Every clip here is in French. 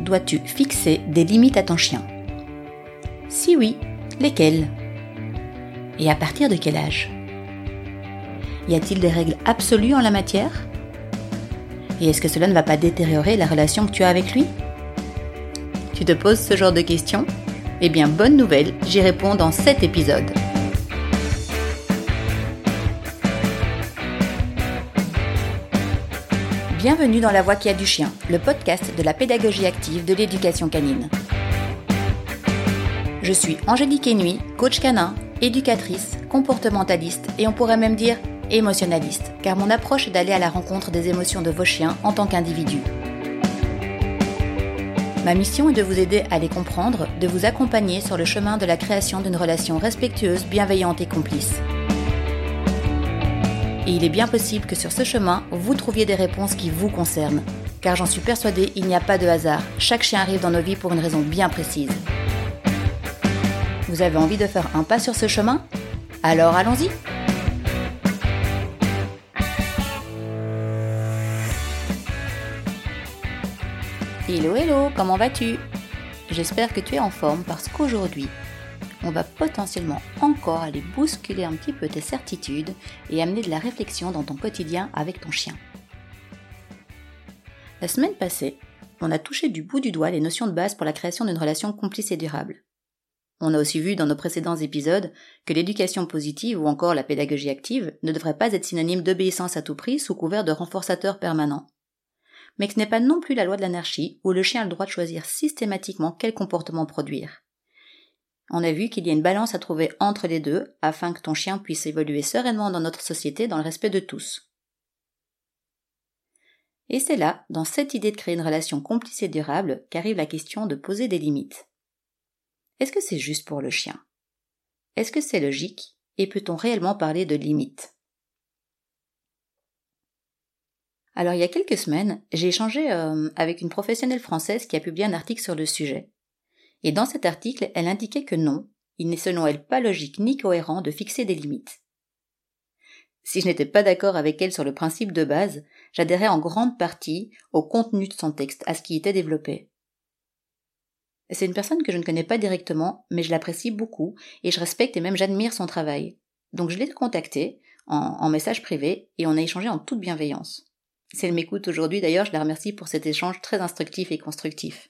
dois-tu fixer des limites à ton chien? Si oui, lesquelles? Et à partir de quel âge? Y a-t-il des règles absolues en la matière? Et est-ce que cela ne va pas détériorer la relation que tu as avec lui? Tu te poses ce genre de questions? Eh bien, bonne nouvelle, j'y réponds dans cet épisode. Bienvenue dans La Voix qui a du chien, le podcast de la pédagogie active de l'éducation canine. Je suis Angélique Ennuy, coach canin, éducatrice, comportementaliste et on pourrait même dire émotionnaliste, car mon approche est d'aller à la rencontre des émotions de vos chiens en tant qu'individu. Ma mission est de vous aider à les comprendre, de vous accompagner sur le chemin de la création d'une relation respectueuse, bienveillante et complice. Et il est bien possible que sur ce chemin, vous trouviez des réponses qui vous concernent. Car j'en suis persuadée, il n'y a pas de hasard. Chaque chien arrive dans nos vies pour une raison bien précise. Vous avez envie de faire un pas sur ce chemin? Alors allons-y Hello hello, comment vas-tu? J'espère que tu es en forme parce qu'aujourd'hui, on va potentiellement encore aller bousculer un petit peu tes certitudes et amener de la réflexion dans ton quotidien avec ton chien. La semaine passée, on a touché du bout du doigt les notions de base pour la création d'une relation complice et durable. On a aussi vu dans nos précédents épisodes que l'éducation positive ou encore la pédagogie active ne devrait pas être synonyme d'obéissance à tout prix sous couvert de renforçateur permanent. Mais que ce n'est pas non plus la loi de l'anarchie où le chien a le droit de choisir systématiquement quel comportement produire. On a vu qu'il y a une balance à trouver entre les deux afin que ton chien puisse évoluer sereinement dans notre société dans le respect de tous. Et c'est là, dans cette idée de créer une relation complice et durable, qu'arrive la question de poser des limites. Est-ce que c'est juste pour le chien? Est-ce que c'est logique? Et peut-on réellement parler de limites? Alors il y a quelques semaines, j'ai échangé euh, avec une professionnelle française qui a publié un article sur le sujet. Et dans cet article, elle indiquait que non, il n'est selon elle pas logique ni cohérent de fixer des limites. Si je n'étais pas d'accord avec elle sur le principe de base, j'adhérais en grande partie au contenu de son texte, à ce qui était développé. C'est une personne que je ne connais pas directement, mais je l'apprécie beaucoup et je respecte et même j'admire son travail. Donc je l'ai contactée en, message privé et on a échangé en toute bienveillance. Si elle m'écoute aujourd'hui d'ailleurs, je la remercie pour cet échange très instructif et constructif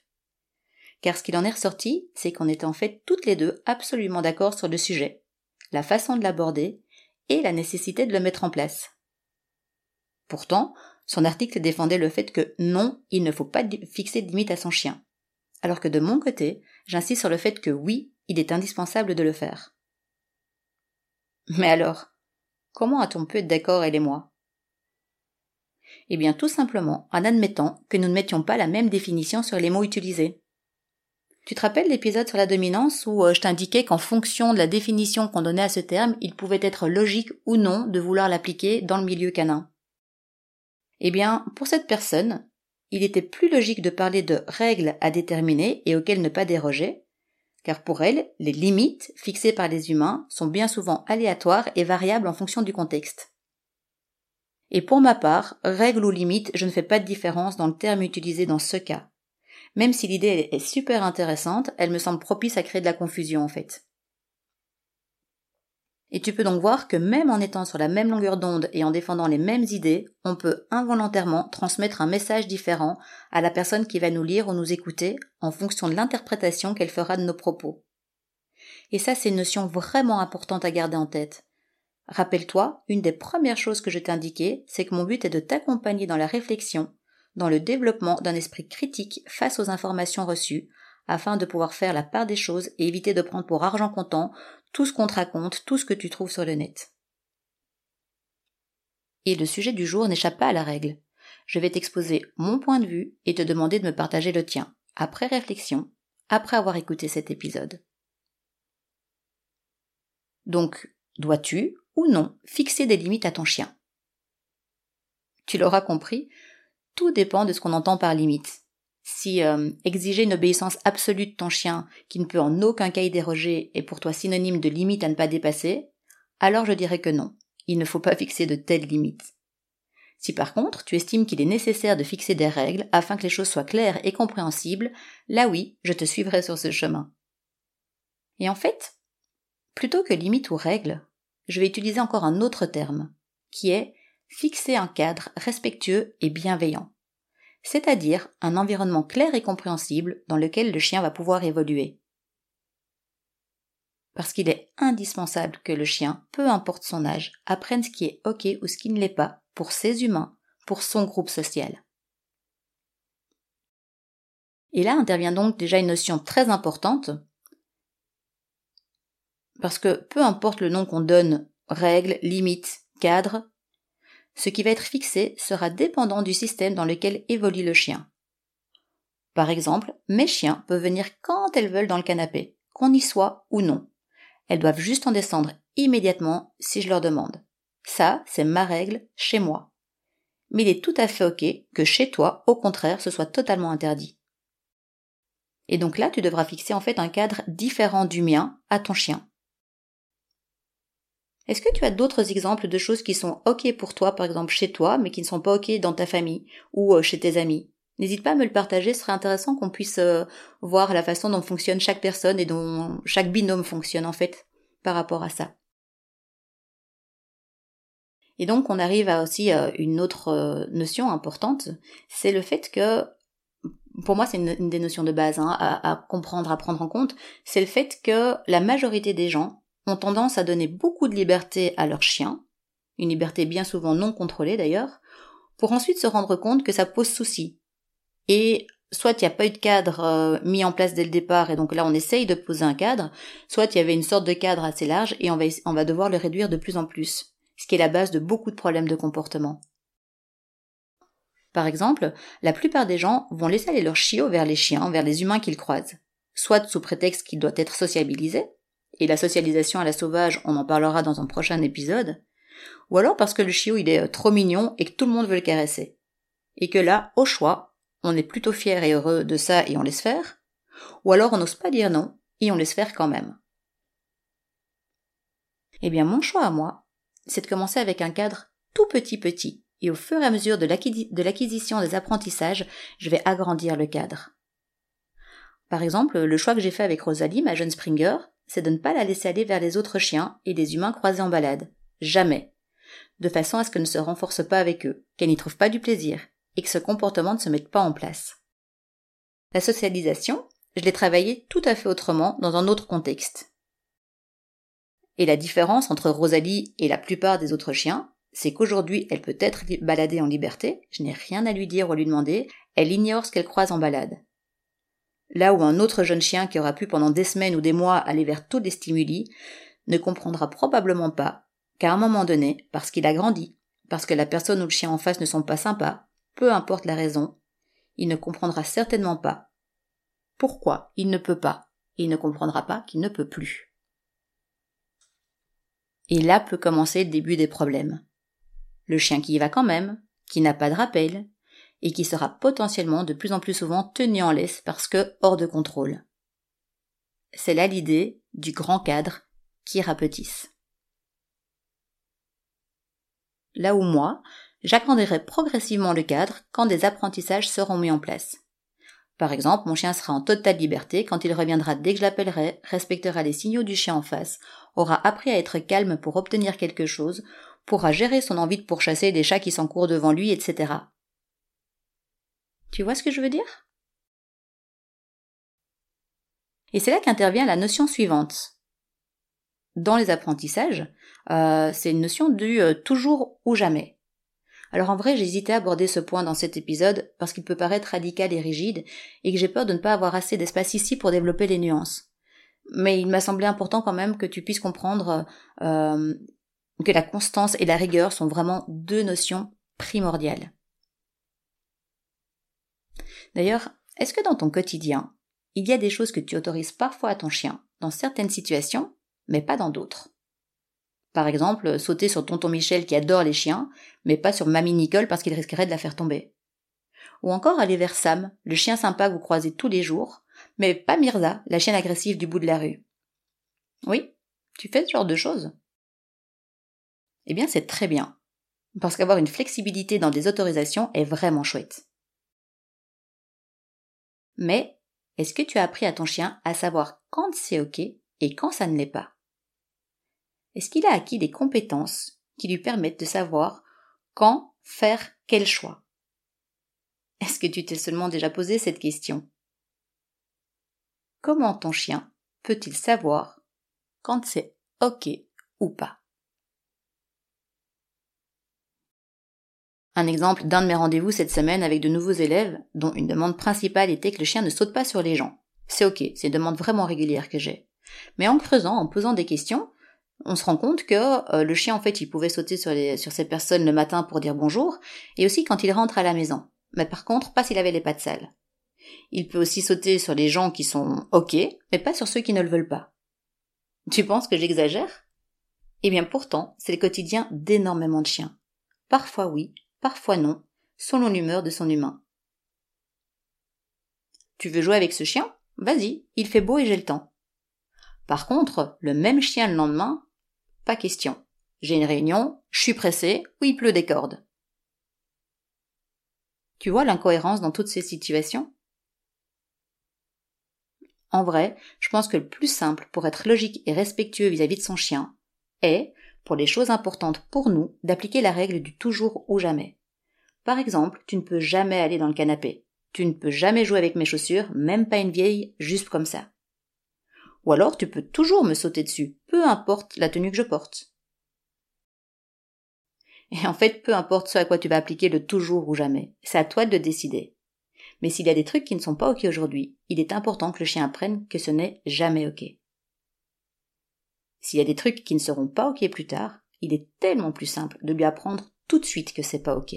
car ce qu'il en est ressorti, c'est qu'on était en fait toutes les deux absolument d'accord sur le sujet, la façon de l'aborder et la nécessité de le mettre en place. Pourtant, son article défendait le fait que non, il ne faut pas fixer de limite à son chien, alors que de mon côté, j'insiste sur le fait que oui, il est indispensable de le faire. Mais alors, comment a-t-on pu être d'accord elle et moi? Eh bien tout simplement en admettant que nous ne mettions pas la même définition sur les mots utilisés. Tu te rappelles l'épisode sur la dominance où euh, je t'indiquais qu'en fonction de la définition qu'on donnait à ce terme, il pouvait être logique ou non de vouloir l'appliquer dans le milieu canin? Eh bien, pour cette personne, il était plus logique de parler de règles à déterminer et auxquelles ne pas déroger, car pour elle, les limites fixées par les humains sont bien souvent aléatoires et variables en fonction du contexte. Et pour ma part, règles ou limites, je ne fais pas de différence dans le terme utilisé dans ce cas. Même si l'idée est super intéressante, elle me semble propice à créer de la confusion en fait. Et tu peux donc voir que même en étant sur la même longueur d'onde et en défendant les mêmes idées, on peut involontairement transmettre un message différent à la personne qui va nous lire ou nous écouter en fonction de l'interprétation qu'elle fera de nos propos. Et ça, c'est une notion vraiment importante à garder en tête. Rappelle-toi, une des premières choses que je t'ai indiquées, c'est que mon but est de t'accompagner dans la réflexion dans le développement d'un esprit critique face aux informations reçues, afin de pouvoir faire la part des choses et éviter de prendre pour argent comptant tout ce qu'on te raconte, tout ce que tu trouves sur le net. Et le sujet du jour n'échappe pas à la règle. Je vais t'exposer mon point de vue et te demander de me partager le tien, après réflexion, après avoir écouté cet épisode. Donc, dois-tu ou non fixer des limites à ton chien? Tu l'auras compris, tout dépend de ce qu'on entend par limite. Si euh, exiger une obéissance absolue de ton chien qui ne peut en aucun cas y déroger est pour toi synonyme de limite à ne pas dépasser, alors je dirais que non, il ne faut pas fixer de telles limites. Si par contre tu estimes qu'il est nécessaire de fixer des règles afin que les choses soient claires et compréhensibles, là oui, je te suivrai sur ce chemin. Et en fait, plutôt que limite ou règle, je vais utiliser encore un autre terme, qui est fixer un cadre respectueux et bienveillant, c'est-à-dire un environnement clair et compréhensible dans lequel le chien va pouvoir évoluer. Parce qu'il est indispensable que le chien, peu importe son âge, apprenne ce qui est ok ou ce qui ne l'est pas pour ses humains, pour son groupe social. Et là intervient donc déjà une notion très importante, parce que peu importe le nom qu'on donne, règles, limites, cadre, ce qui va être fixé sera dépendant du système dans lequel évolue le chien. Par exemple, mes chiens peuvent venir quand elles veulent dans le canapé, qu'on y soit ou non. Elles doivent juste en descendre immédiatement si je leur demande. Ça, c'est ma règle chez moi. Mais il est tout à fait ok que chez toi, au contraire, ce soit totalement interdit. Et donc là, tu devras fixer en fait un cadre différent du mien à ton chien. Est-ce que tu as d'autres exemples de choses qui sont ok pour toi, par exemple chez toi, mais qui ne sont pas ok dans ta famille ou euh, chez tes amis? N'hésite pas à me le partager, ce serait intéressant qu'on puisse euh, voir la façon dont fonctionne chaque personne et dont chaque binôme fonctionne en fait par rapport à ça. Et donc on arrive à aussi euh, une autre euh, notion importante, c'est le fait que, pour moi c'est une, des notions de base hein, à, comprendre, à prendre en compte, c'est le fait que la majorité des gens ont tendance à donner beaucoup de liberté à leurs chiens, une liberté bien souvent non contrôlée d'ailleurs, pour ensuite se rendre compte que ça pose souci. Et soit il n'y a pas eu de cadre euh, mis en place dès le départ et donc là on essaye de poser un cadre, soit il y avait une sorte de cadre assez large et on va, on va devoir le réduire de plus en plus ce qui est la base de beaucoup de problèmes de comportement. Par exemple, la plupart des gens vont laisser aller leur chiot vers les chiens, vers les humains qu'ils croisent, soit sous prétexte qu'il doit être sociabilisé, et la socialisation à la sauvage, on en parlera dans un prochain épisode, ou alors parce que le chiot il est euh, trop mignon et que tout le monde veut le caresser. Et que là, au choix, on est plutôt fier et heureux de ça et on laisse faire, ou alors on n'ose pas dire non et on laisse faire quand même. Eh bien, mon choix à moi, c'est de commencer avec un cadre tout petit petit, et au fur et à mesure de l'acquisition des apprentissages, je vais agrandir le cadre. Par exemple, le choix que j'ai fait avec Rosalie, ma jeune Springer, c'est de ne pas la laisser aller vers les autres chiens et les humains croisés en balade. Jamais. De façon à ce qu'elle ne se renforce pas avec eux, qu'elle n'y trouve pas du plaisir, et que ce comportement ne se mette pas en place. La socialisation, je l'ai travaillée tout à fait autrement dans un autre contexte. Et la différence entre Rosalie et la plupart des autres chiens, c'est qu'aujourd'hui elle peut être baladée en liberté, je n'ai rien à lui dire ou à lui demander, elle ignore ce qu'elle croise en balade. Là où un autre jeune chien qui aura pu pendant des semaines ou des mois aller vers tous les stimuli ne comprendra probablement pas qu'à un moment donné, parce qu'il a grandi, parce que la personne ou le chien en face ne sont pas sympas, peu importe la raison, il ne comprendra certainement pas pourquoi il ne peut pas, et il ne comprendra pas qu'il ne peut plus. Et là peut commencer le début des problèmes. Le chien qui y va quand même, qui n'a pas de rappel, et qui sera potentiellement de plus en plus souvent tenu en laisse parce que hors de contrôle. C'est là l'idée du grand cadre qui rapetisse. Là où moi, j'agrandirai progressivement le cadre quand des apprentissages seront mis en place. Par exemple, mon chien sera en totale liberté quand il reviendra dès que je l'appellerai, respectera les signaux du chien en face, aura appris à être calme pour obtenir quelque chose, pourra gérer son envie de pourchasser des chats qui s'encourent devant lui, etc. Tu vois ce que je veux dire? Et c'est là qu'intervient la notion suivante. Dans les apprentissages, euh, c'est une notion du euh, toujours ou jamais. Alors en vrai, j'hésitais à aborder ce point dans cet épisode parce qu'il peut paraître radical et rigide et que j'ai peur de ne pas avoir assez d'espace ici pour développer les nuances. Mais il m'a semblé important quand même que tu puisses comprendre euh, que la constance et la rigueur sont vraiment deux notions primordiales. D'ailleurs, est-ce que dans ton quotidien, il y a des choses que tu autorises parfois à ton chien, dans certaines situations, mais pas dans d'autres? Par exemple, sauter sur tonton Michel qui adore les chiens, mais pas sur mamie Nicole parce qu'il risquerait de la faire tomber. Ou encore aller vers Sam, le chien sympa que vous croisez tous les jours, mais pas Mirza, la chienne agressive du bout de la rue. Oui, tu fais ce genre de choses? Eh bien, c'est très bien. Parce qu'avoir une flexibilité dans des autorisations est vraiment chouette. Mais est-ce que tu as appris à ton chien à savoir quand c'est OK et quand ça ne l'est pas? Est-ce qu'il a acquis des compétences qui lui permettent de savoir quand faire quel choix? Est-ce que tu t'es seulement déjà posé cette question? Comment ton chien peut-il savoir quand c'est OK ou pas? Un exemple d'un de mes rendez-vous cette semaine avec de nouveaux élèves, dont une demande principale était que le chien ne saute pas sur les gens. C'est ok, c'est une demande vraiment régulière que j'ai. Mais en creusant, en posant des questions, on se rend compte que euh, le chien en fait il pouvait sauter sur, sur ces personnes le matin pour dire bonjour, et aussi quand il rentre à la maison. Mais par contre, pas s'il avait les pattes sales. Il peut aussi sauter sur les gens qui sont ok, mais pas sur ceux qui ne le veulent pas. Tu penses que j'exagère? Eh bien pourtant, c'est le quotidien d'énormément de chiens. Parfois oui, parfois non, selon l'humeur de son humain. Tu veux jouer avec ce chien? Vas-y, il fait beau et j'ai le temps. Par contre, le même chien le lendemain? Pas question. J'ai une réunion, je suis pressé, ou il pleut des cordes. Tu vois l'incohérence dans toutes ces situations? En vrai, je pense que le plus simple pour être logique et respectueux vis-à-vis de son chien est, pour les choses importantes pour nous, d'appliquer la règle du toujours ou jamais. Par exemple, tu ne peux jamais aller dans le canapé. Tu ne peux jamais jouer avec mes chaussures, même pas une vieille, juste comme ça. Ou alors tu peux toujours me sauter dessus, peu importe la tenue que je porte. Et en fait, peu importe ce à quoi tu vas appliquer le toujours ou jamais, c'est à toi de décider. Mais s'il y a des trucs qui ne sont pas ok aujourd'hui, il est important que le chien apprenne que ce n'est jamais ok. S'il y a des trucs qui ne seront pas ok plus tard, il est tellement plus simple de lui apprendre tout de suite que c'est pas ok.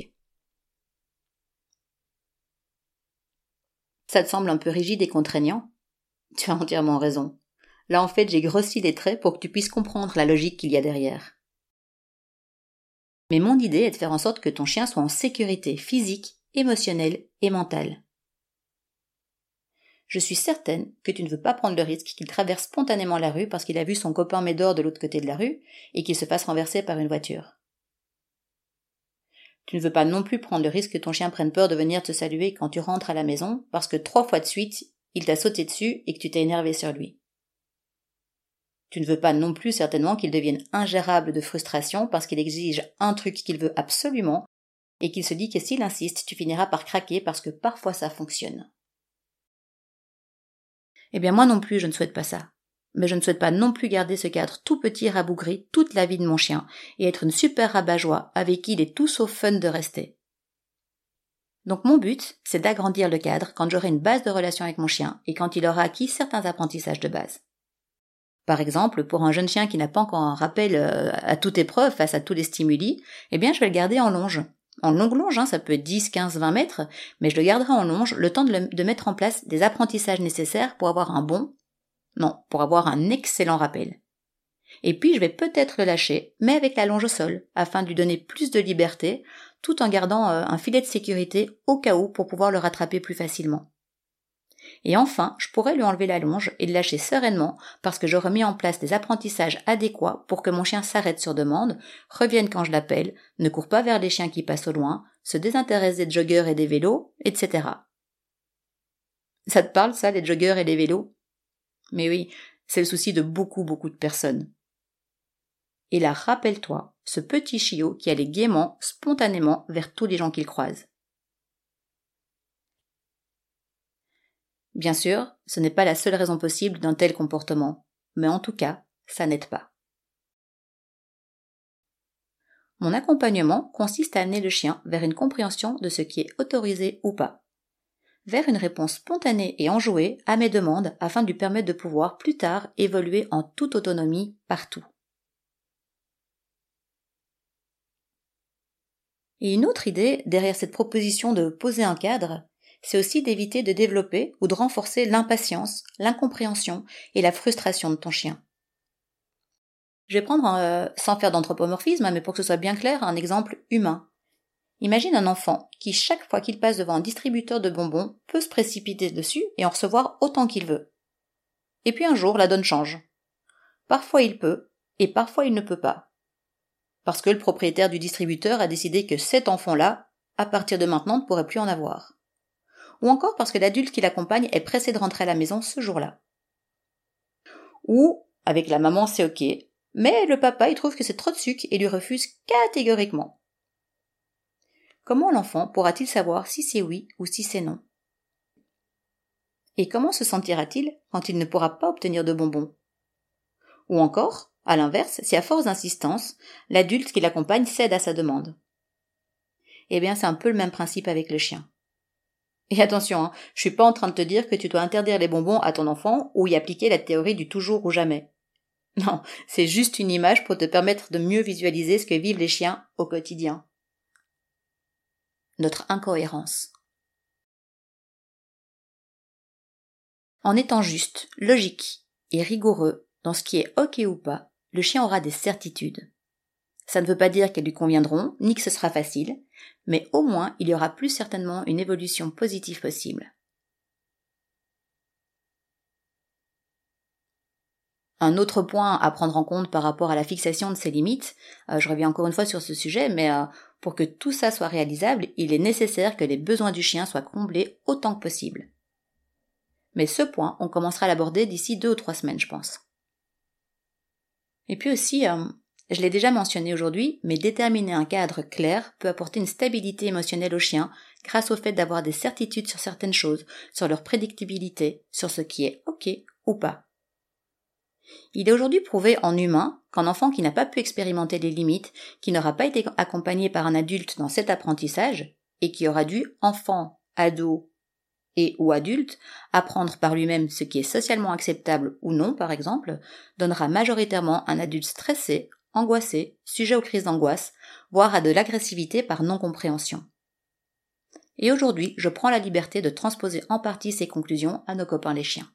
Ça te semble un peu rigide et contraignant? Tu as entièrement raison. Là, en fait, j'ai grossi les traits pour que tu puisses comprendre la logique qu'il y a derrière. Mais mon idée est de faire en sorte que ton chien soit en sécurité physique, émotionnelle et mentale. Je suis certaine que tu ne veux pas prendre le risque qu'il traverse spontanément la rue parce qu'il a vu son copain Médor de l'autre côté de la rue et qu'il se fasse renverser par une voiture. Tu ne veux pas non plus prendre le risque que ton chien prenne peur de venir te saluer quand tu rentres à la maison parce que trois fois de suite, il t'a sauté dessus et que tu t'es énervé sur lui. Tu ne veux pas non plus certainement qu'il devienne ingérable de frustration parce qu'il exige un truc qu'il veut absolument et qu'il se dit que s'il insiste, tu finiras par craquer parce que parfois ça fonctionne. Eh bien moi non plus, je ne souhaite pas ça. Mais je ne souhaite pas non plus garder ce cadre tout petit rabougri toute la vie de mon chien et être une super rabat-joie avec qui il est tout sauf fun de rester. Donc mon but, c'est d'agrandir le cadre quand j'aurai une base de relation avec mon chien et quand il aura acquis certains apprentissages de base. Par exemple, pour un jeune chien qui n'a pas encore un rappel euh, à toute épreuve face à tous les stimuli, eh bien je vais le garder en longe. En longue longe, hein, ça peut être 10, 15, 20 mètres, mais je le garderai en longe le temps de, mettre en place des apprentissages nécessaires pour avoir un bon non, pour avoir un excellent rappel. Et puis je vais peut-être le lâcher, mais avec la longe au sol, afin de lui donner plus de liberté, tout en gardant euh, un filet de sécurité au cas où pour pouvoir le rattraper plus facilement. Et enfin, je pourrais lui enlever la longe et le lâcher sereinement parce que j'aurai mis en place des apprentissages adéquats pour que mon chien s'arrête sur demande, revienne quand je l'appelle, ne court pas vers les chiens qui passent au loin, se désintéresse des joggeurs et des vélos, etc. Ça te parle ça, les joggeurs et les vélos? Mais oui, c'est le souci de beaucoup, beaucoup de personnes. Et là, rappelle-toi, ce petit chiot qui allait gaiement, spontanément, vers tous les gens qu'il croise. Bien sûr, ce n'est pas la seule raison possible d'un tel comportement, mais en tout cas, ça n'aide pas. Mon accompagnement consiste à amener le chien vers une compréhension de ce qui est autorisé ou pas vers une réponse spontanée et enjouée à mes demandes afin de lui permettre de pouvoir plus tard évoluer en toute autonomie partout. Et une autre idée derrière cette proposition de poser un cadre, c'est aussi d'éviter de développer ou de renforcer l'impatience, l'incompréhension et la frustration de ton chien. Je vais prendre, euh, sans faire d'anthropomorphisme, mais pour que ce soit bien clair, un exemple humain. Imagine un enfant qui, chaque fois qu'il passe devant un distributeur de bonbons, peut se précipiter dessus et en recevoir autant qu'il veut. Et puis un jour, la donne change. Parfois il peut, et parfois il ne peut pas. parce que le propriétaire du distributeur a décidé que cet enfant-là, à partir de maintenant, ne pourrait plus en avoir. Ou encore parce que l'adulte qui l'accompagne est pressé de rentrer à la maison ce jour-là. Ou, avec la maman, c'est ok, mais le papa, il trouve que c'est trop de sucre et lui refuse catégoriquement. Comment l'enfant pourra-t-il savoir si c'est oui ou si c'est non? Et comment se sentira-t-il quand il ne pourra pas obtenir de bonbons? Ou encore, à l'inverse, si à force d'insistance, l'adulte qui l'accompagne cède à sa demande? Eh bien, c'est un peu le même principe avec le chien. Et attention, hein, je suis pas en train de te dire que tu dois interdire les bonbons à ton enfant ou y appliquer la théorie du toujours ou jamais. Non, c'est juste une image pour te permettre de mieux visualiser ce que vivent les chiens au quotidien. Notre incohérence. En étant juste, logique et rigoureux dans ce qui est ok ou pas, le chien aura des certitudes. Ça ne veut pas dire qu'elles lui conviendront, ni que ce sera facile, mais au moins il y aura plus certainement une évolution positive possible. Un autre point à prendre en compte par rapport à la fixation de ces limites, euh, je reviens encore une fois sur ce sujet, mais euh, pour que tout ça soit réalisable, il est nécessaire que les besoins du chien soient comblés autant que possible. Mais ce point, on commencera à l'aborder d'ici deux ou trois semaines, je pense. Et puis aussi, euh, je l'ai déjà mentionné aujourd'hui, mais déterminer un cadre clair peut apporter une stabilité émotionnelle au chien grâce au fait d'avoir des certitudes sur certaines choses, sur leur prédictibilité, sur ce qui est OK ou pas. Il est aujourd'hui prouvé en humain qu'un enfant qui n'a pas pu expérimenter les limites, qui n'aura pas été accompagné par un adulte dans cet apprentissage, et qui aura dû, enfant, ado et ou adulte, apprendre par lui-même ce qui est socialement acceptable ou non, par exemple, donnera majoritairement un adulte stressé, angoissé, sujet aux crises d'angoisse, voire à de l'agressivité par non-compréhension. Et aujourd'hui, je prends la liberté de transposer en partie ces conclusions à nos copains les chiens.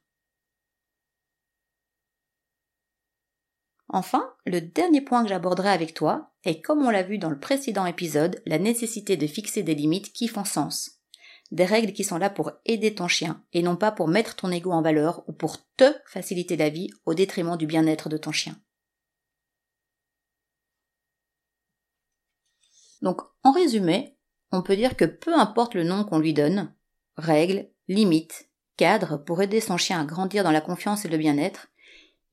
Enfin, le dernier point que j'aborderai avec toi est, comme on l'a vu dans le précédent épisode, la nécessité de fixer des limites qui font sens. Des règles qui sont là pour aider ton chien et non pas pour mettre ton ego en valeur ou pour te faciliter la vie au détriment du bien-être de ton chien. Donc, en résumé, on peut dire que peu importe le nom qu'on lui donne, règles, limites, cadres pour aider son chien à grandir dans la confiance et le bien-être,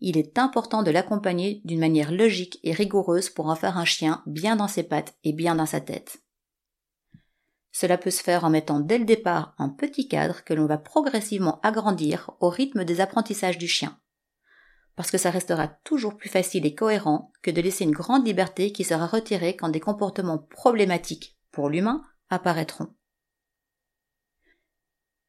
il est important de l'accompagner d'une manière logique et rigoureuse pour en faire un chien bien dans ses pattes et bien dans sa tête. Cela peut se faire en mettant dès le départ un petit cadre que l'on va progressivement agrandir au rythme des apprentissages du chien. Parce que ça restera toujours plus facile et cohérent que de laisser une grande liberté qui sera retirée quand des comportements problématiques pour l'humain apparaîtront.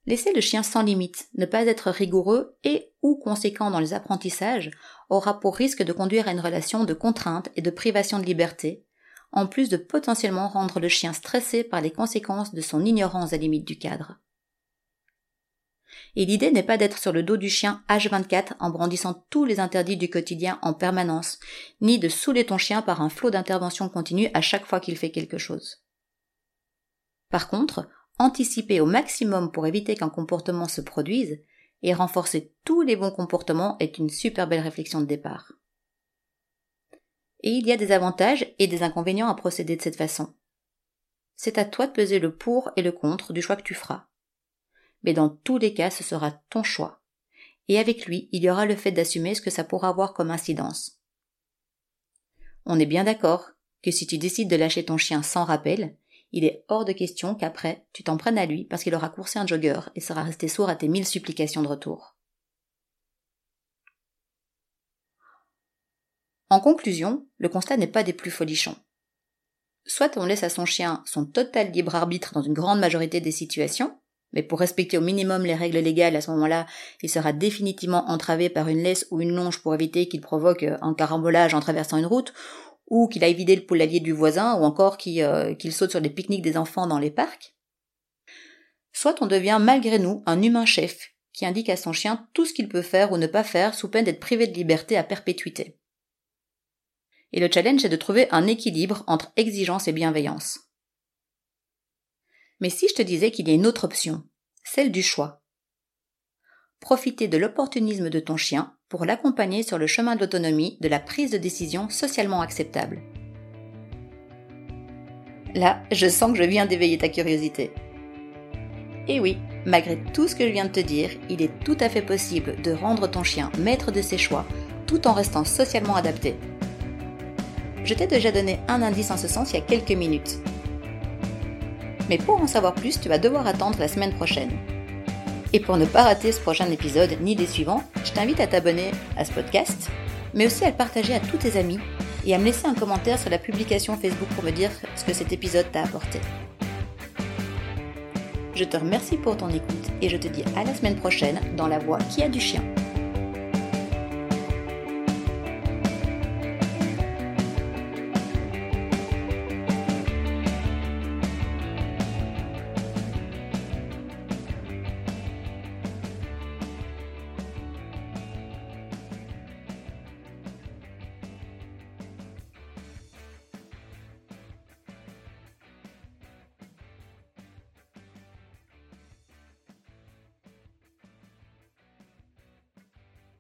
Laisser le chien sans limite, ne pas être rigoureux et ou conséquent dans les apprentissages aura pour risque de conduire à une relation de contrainte et de privation de liberté, en plus de potentiellement rendre le chien stressé par les conséquences de son ignorance des limites du cadre. Et l'idée n'est pas d'être sur le dos du chien H24 en brandissant tous les interdits du quotidien en permanence, ni de saouler ton chien par un flot d'interventions continues à chaque fois qu'il fait quelque chose. Par contre, anticiper au maximum pour éviter qu'un comportement se produise et renforcer tous les bons comportements est une super belle réflexion de départ. Et il y a des avantages et des inconvénients à procéder de cette façon. C'est à toi de peser le pour et le contre du choix que tu feras. Mais dans tous les cas, ce sera ton choix. Et avec lui, il y aura le fait d'assumer ce que ça pourra avoir comme incidence. On est bien d'accord que si tu décides de lâcher ton chien sans rappel, il est hors de question qu'après tu t'en prennes à lui parce qu'il aura coursé un jogger et sera resté sourd à tes mille supplications de retour. En conclusion, le constat n'est pas des plus folichons. Soit on laisse à son chien son total libre arbitre dans une grande majorité des situations, mais pour respecter au minimum les règles légales à ce moment-là, il sera définitivement entravé par une laisse ou une longe pour éviter qu'il provoque un carambolage en traversant une route, ou qu'il aille vider le poulailler du voisin, ou encore euh, qu'il saute sur les pique-niques des enfants dans les parcs. Soit on devient malgré nous un humain chef, qui indique à son chien tout ce qu'il peut faire ou ne pas faire sous peine d'être privé de liberté à perpétuité. Et le challenge est de trouver un équilibre entre exigence et bienveillance. Mais si je te disais qu'il y a une autre option, celle du choix. Profiter de l'opportunisme de ton chien pour l'accompagner sur le chemin de l'autonomie de la prise de décision socialement acceptable. Là, je sens que je viens d'éveiller ta curiosité. Et oui, malgré tout ce que je viens de te dire, il est tout à fait possible de rendre ton chien maître de ses choix tout en restant socialement adapté. Je t'ai déjà donné un indice en ce sens il y a quelques minutes. Mais pour en savoir plus, tu vas devoir attendre la semaine prochaine. Et pour ne pas rater ce prochain épisode ni les suivants, je t'invite à t'abonner à ce podcast, mais aussi à le partager à tous tes amis et à me laisser un commentaire sur la publication Facebook pour me dire ce que cet épisode t'a apporté. Je te remercie pour ton écoute et je te dis à la semaine prochaine dans la voix qui a du chien.